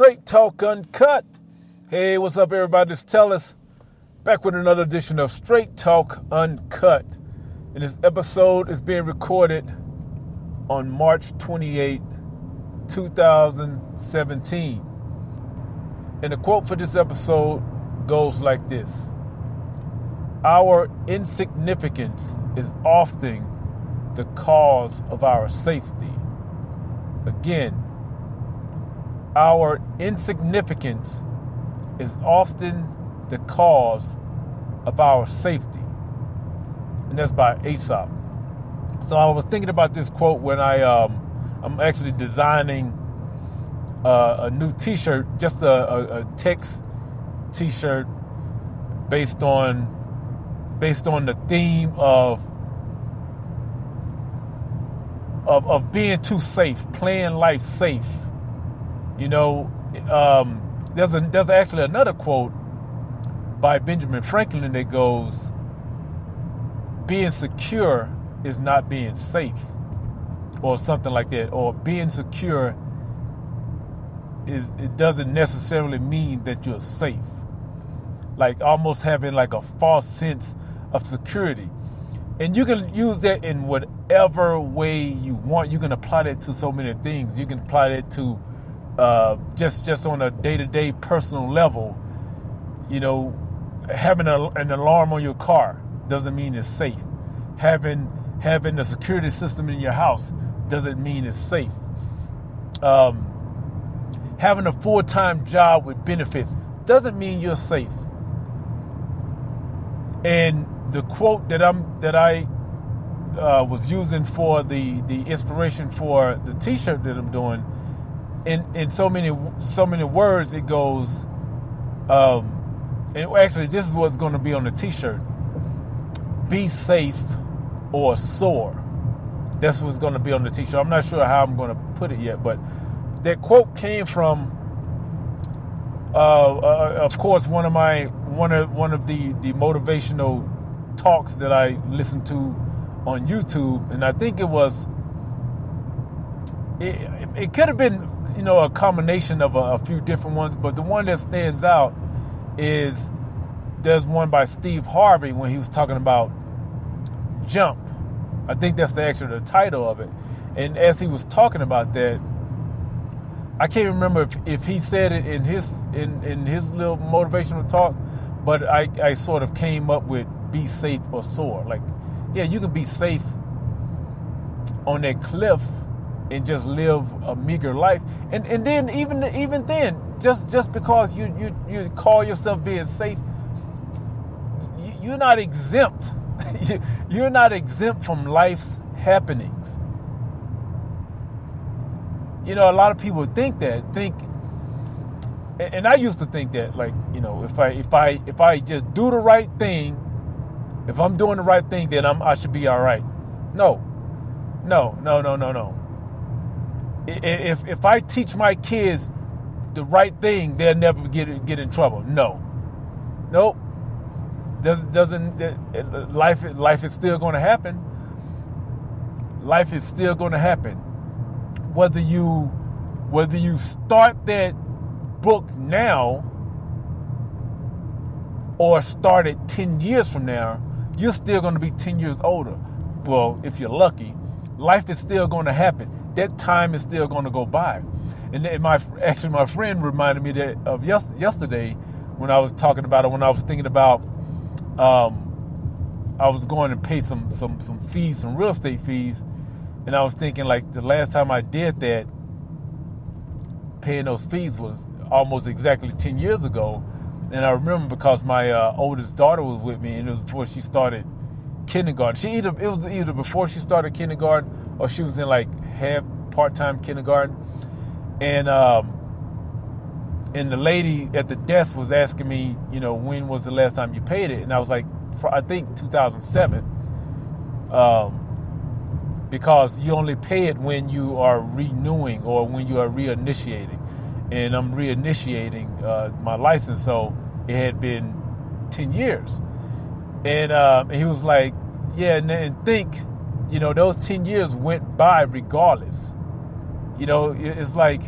Straight Talk Uncut. Hey, what's up, everybody? It's Tellus back with another edition of Straight Talk Uncut. And this episode is being recorded on March 28, 2017. And the quote for this episode goes like this Our insignificance is often the cause of our safety. Again, our insignificance is often the cause of our safety. And that's by Aesop. So I was thinking about this quote when I um, I'm actually designing uh, a new T-shirt, just a, a, a text T-shirt based on based on the theme of of, of being too safe, playing life safe. You know, um, there's a, there's actually another quote by Benjamin Franklin that goes, "Being secure is not being safe," or something like that, or being secure is it doesn't necessarily mean that you're safe. Like almost having like a false sense of security. And you can use that in whatever way you want. You can apply that to so many things. You can apply that to uh, just just on a day to day personal level. You know, having a, an alarm on your car doesn't mean it's safe. Having having a security system in your house doesn't mean it's safe. Um, having a full time job with benefits doesn't mean you're safe. And the quote that I'm that I uh, was using for the the inspiration for the T-shirt that I'm doing, in in so many so many words, it goes. Um, and actually, this is what's going to be on the T-shirt: "Be safe or soar." That's what's going to be on the T-shirt. I'm not sure how I'm going to put it yet, but that quote came from, uh, uh, of course, one of my one of one of the the motivational talks that I listened to on YouTube, and I think it was. It, it could have been, you know, a combination of a, a few different ones, but the one that stands out is there's one by Steve Harvey when he was talking about jump. I think that's the actual the title of it. And as he was talking about that, I can't remember if, if he said it in his in, in his little motivational talk, but I, I sort of came up with be safe or soar. Like, yeah, you can be safe on that cliff and just live a meager life. And and then even even then, just just because you you, you call yourself being safe, you, you're not exempt. you're not exempt from life's happenings. You know, a lot of people think that, think and I used to think that, like, you know, if I if I if I just do the right thing, if I'm doing the right thing, then I'm I should be all right. No, no, no, no, no, no. If if I teach my kids the right thing, they'll never get get in trouble. No, nope. Doesn't doesn't life life is still going to happen. Life is still going to happen whether you whether you start that book now or start it 10 years from now, you're still going to be 10 years older. Well, if you're lucky, life is still going to happen. That time is still going to go by. And my actually my friend reminded me that of yes, yesterday when I was talking about it when I was thinking about um, I was going to pay some some some fees, some real estate fees, and I was thinking like the last time I did that, paying those fees was almost exactly 10 years ago. And I remember because my uh, oldest daughter was with me, and it was before she started kindergarten. She either it was either before she started kindergarten or she was in like half part time kindergarten. And um, and the lady at the desk was asking me, you know, when was the last time you paid it? And I was like, I think 2007. Um, because you only pay it when you are renewing or when you are reinitiating. And I'm reinitiating uh, my license, so it had been 10 years. And, and he was like, Yeah, and, and think, you know, those 10 years went by regardless. You know, it's like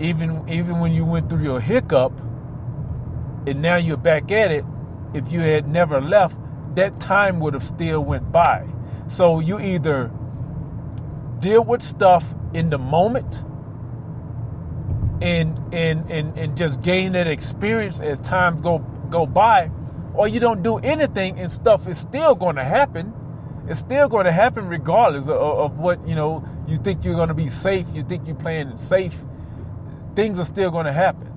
even even when you went through your hiccup, and now you're back at it. If you had never left, that time would have still went by. So you either deal with stuff in the moment and and and, and just gain that experience as times go go by or you don't do anything and stuff is still going to happen. It's still going to happen regardless of, of what you know you think you're going to be safe you think you're playing safe. Things are still going to happen.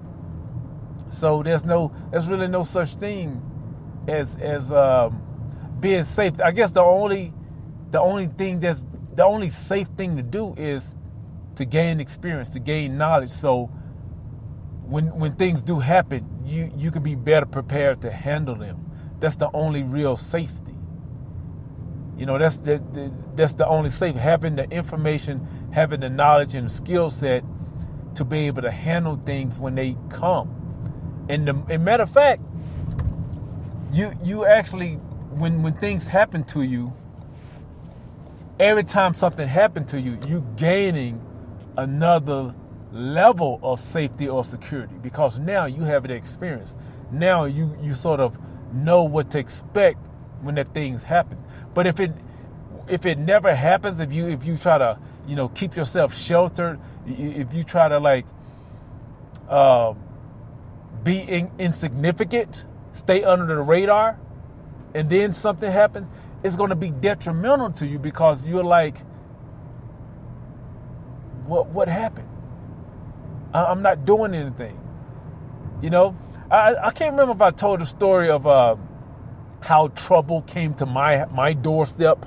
So there's no there's really no such thing as as um, being safe. I guess the only the only thing that's the only safe thing to do is to gain experience, to gain knowledge. So when when things do happen, you you can be better prepared to handle them. That's the only real safety. You know, that's the, the that's the only safe having the information, having the knowledge and the skill set to be able to handle things when they come. And the and matter of fact, you you actually when when things happen to you, every time something happened to you, you gaining another level of safety or security because now you have an experience. Now you you sort of know what to expect when that things happen. But if it if it never happens, if you if you try to you know keep yourself sheltered, if you try to like uh, be in, insignificant, stay under the radar, and then something happens, it's going to be detrimental to you because you're like, what what happened? I, am not doing anything. You know, I, I can't remember if I told the story of uh, how trouble came to my my doorstep.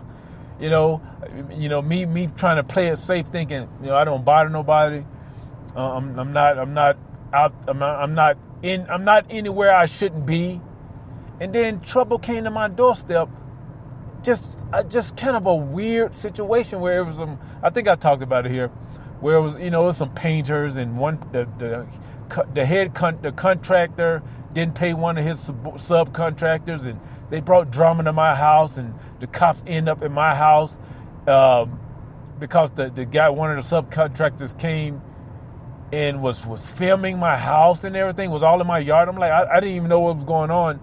You know, you know me me trying to play it safe, thinking you know I don't bother nobody. Uh, I'm, I'm not I'm not out I'm not, I'm not in I'm not anywhere I shouldn't be. And then trouble came to my doorstep just uh, just kind of a weird situation where it was some. I think I talked about it here, where it was you know it was some painters and one the the the head con, the contractor didn't pay one of his sub, subcontractors and they brought drama to my house and the cops end up in my house um, because the the guy one of the subcontractors came and was was filming my house and everything was all in my yard. I'm like I, I didn't even know what was going on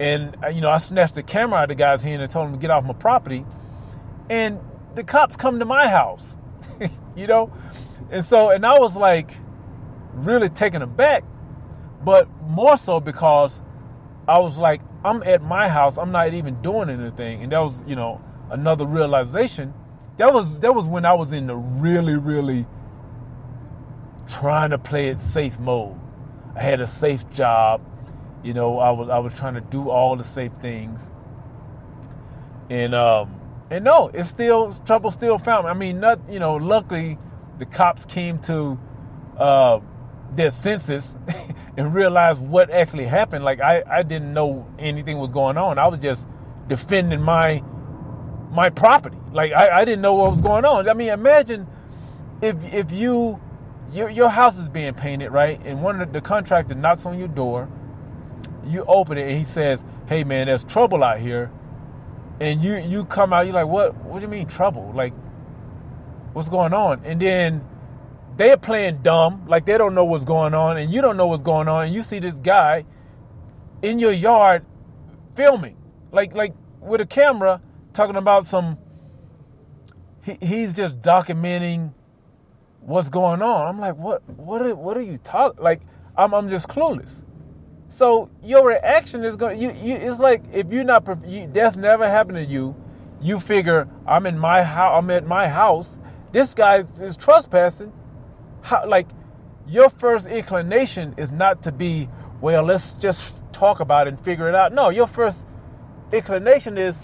and, uh, you know, I snatched the camera out of the guy's hand and told him to get off my property. And the cops come to my house, you know? And so, and I was like really taken aback, but more so because I was like, I'm at my house, I'm not even doing anything. And that was, you know, another realization. That was that was when I was in the really, really trying to play it safe mode. I had a safe job. You know, I was I was trying to do all the safe things, and um, and no, it's still trouble still found. I mean, not you know, luckily the cops came to uh, their senses and realized what actually happened. Like I I didn't know anything was going on. I was just defending my my property. Like I, I didn't know what was going on. I mean, imagine if if you your your house is being painted right, and one of the, the contractor knocks on your door you open it and he says, "Hey man, there's trouble out here," and you you come out, you're like, "What? What do you mean trouble? Like, what's going on?" And then they're playing dumb, like they don't know what's going on, and you don't know what's going on, and you see this guy in your yard filming, like like with a camera, talking about some. He, he's just documenting what's going on. I'm like, what? What? Are, what are you talking? Like, I'm I'm just clueless. So your reaction is going. You, you it's like if you're not. You, that's never happened to you. You figure I'm in my house. I'm at my house. This guy is, is trespassing. How, like your first inclination is not to be well. Let's just talk about it and figure it out. No, your first inclination is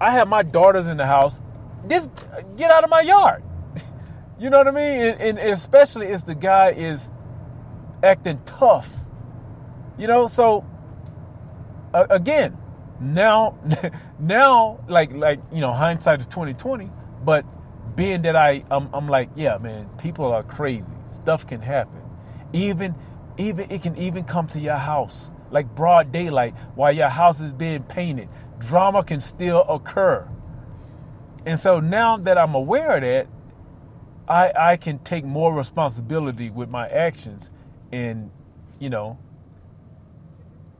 I have my daughters in the house. Just get out of my yard. you know what I mean? And, and especially if the guy is acting tough you know, so uh, again, now now like like you know, hindsight is 2020, but being that I I'm, I'm like, yeah, man, people are crazy. Stuff can happen. Even even it can even come to your house like broad daylight while your house is being painted. Drama can still occur. And so now that I'm aware of that, I I can take more responsibility with my actions, and you know.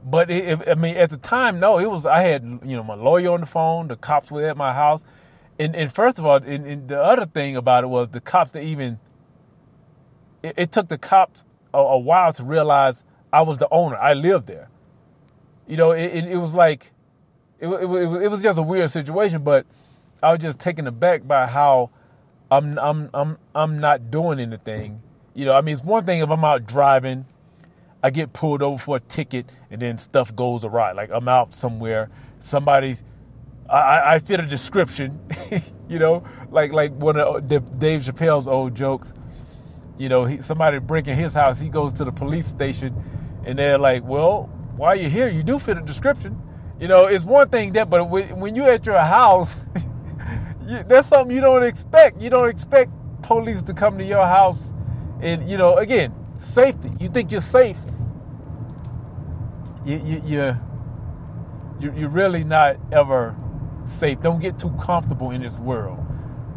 But it, I mean, at the time, no, it was I had you know my lawyer on the phone, the cops were at my house, and and first of all, and, and the other thing about it was the cops that even. It, it took the cops a, a, while to realize I was the owner. I lived there. You know, it, it, it was like, it, it, it was just a weird situation, but I was just taken aback by how I'm I'm I'm I'm not doing anything. You know, I mean, it's one thing if I'm out driving, I get pulled over for a ticket, and then stuff goes awry. Like I'm out somewhere, somebody, I, I fit a description. you know, like like one of uh, Dave Chappelle's old jokes. You know, he, somebody breaking his house, he goes to the police station, and they're like, "Well, why you here? You do fit a description." You know, it's one thing that, but when, when you're at your house. you, that's something you don't expect. You don't expect police to come to your house, and you know, again, safety. You think you're safe. You, you, you're, you're really not ever safe. Don't get too comfortable in this world.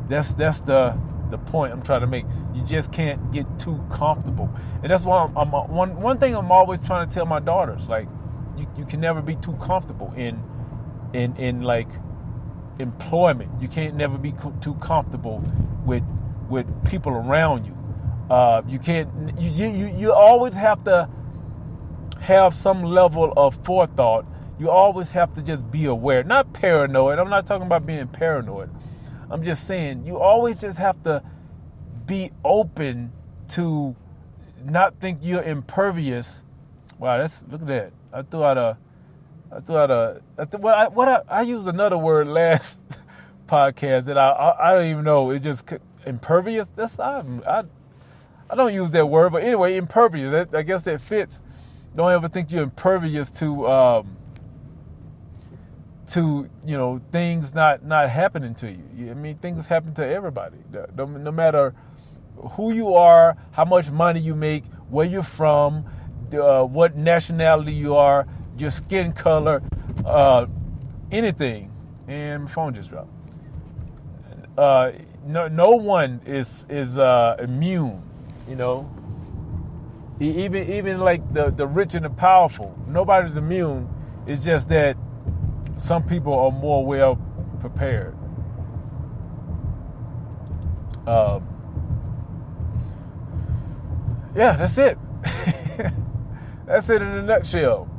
That's that's the the point I'm trying to make. You just can't get too comfortable, and that's why I'm, I'm one one thing I'm always trying to tell my daughters. Like, you, you can never be too comfortable in in in like employment. You can't never be co- too comfortable with with people around you. Uh, you can't. You, you you always have to have some level of forethought. You always have to just be aware, not paranoid. I'm not talking about being paranoid. I'm just saying you always just have to be open to not think you're impervious. Wow, that's look at that. I threw out a I threw out a. I th- I, what I, I used another word last podcast that I, I, I don't even know. It just impervious. That's I, I I don't use that word, but anyway, impervious. I guess that fits. Don't ever think you're impervious to um, to you know things not not happening to you. I mean, things happen to everybody. No, no matter who you are, how much money you make, where you're from, uh, what nationality you are your skin color, uh, anything. And my phone just dropped. Uh, no, no one is is uh, immune. You know, even even like the the rich and the powerful, nobody's immune. It's just that some people are more well prepared. Um, yeah, that's it. that's it in a nutshell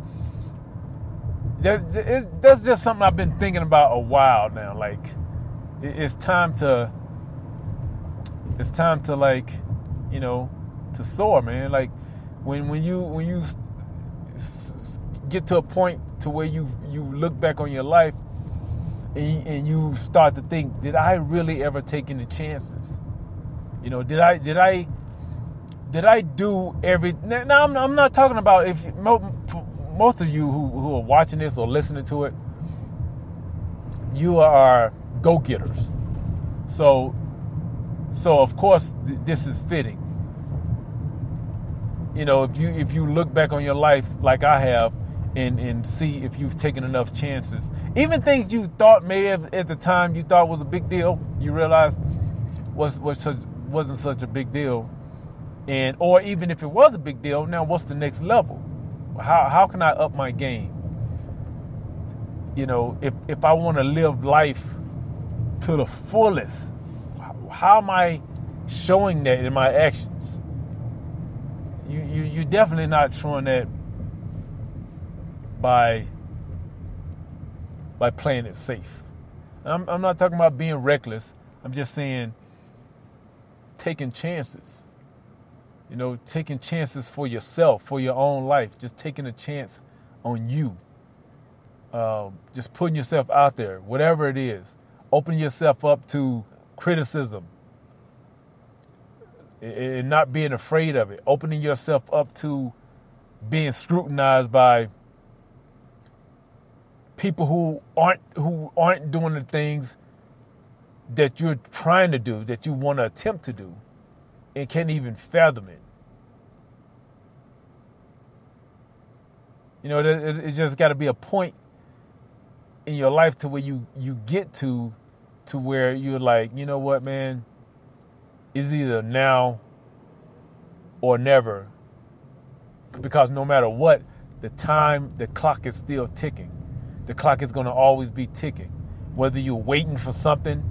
that, that's just something I've been thinking about a while now. Like, it's time to, it's time to like, you know, to soar, man. Like, when when you when you get to a point to where you you look back on your life and you, and you start to think, did I really ever take any chances? You know, did I did I did I do every? Now I'm, I'm not talking about if most of you who, who are watching this or listening to it, you are go getters. So, so of course th- this is fitting. You know, if you if you look back on your life like I have, and and see if you've taken enough chances, even things you thought may have at the time you thought was a big deal, you realize was was such, wasn't such a big deal, and or even if it was a big deal, now what's the next level? how how can I up my game? You know, if if I want to live life to the fullest, how am I showing that in my actions? You you you're definitely not showing that by by playing it safe. I'm I'm not talking about being reckless. I'm just saying taking chances. You know, taking chances for yourself, for your own life, just taking a chance on you. Um, just putting yourself out there, whatever it is. Opening yourself up to criticism and not being afraid of it. Opening yourself up to being scrutinized by people who aren't who aren't doing the things that you're trying to do, that you want to attempt to do and can't even fathom it. You know, it, just got to be a point in your life to where you you get to to where you're like, you know what, man, is either now or never. Because no matter what, the time, the clock is still ticking. The clock is going to always be ticking. Whether you're waiting for something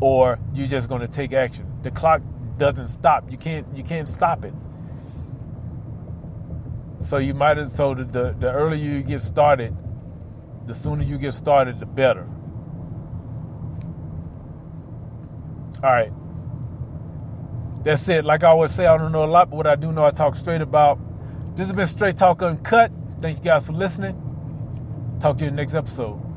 or you're just going to take action. The clock doesn't stop. You can't you can't stop it. So you might have so the, the, the earlier you get started, the sooner you get started, the better. All right. That's it. Like I always say, I don't know a lot, but what I do know, I talk straight about. This has been Straight Talk Uncut. Thank you guys for listening. Talk to you in the next episode.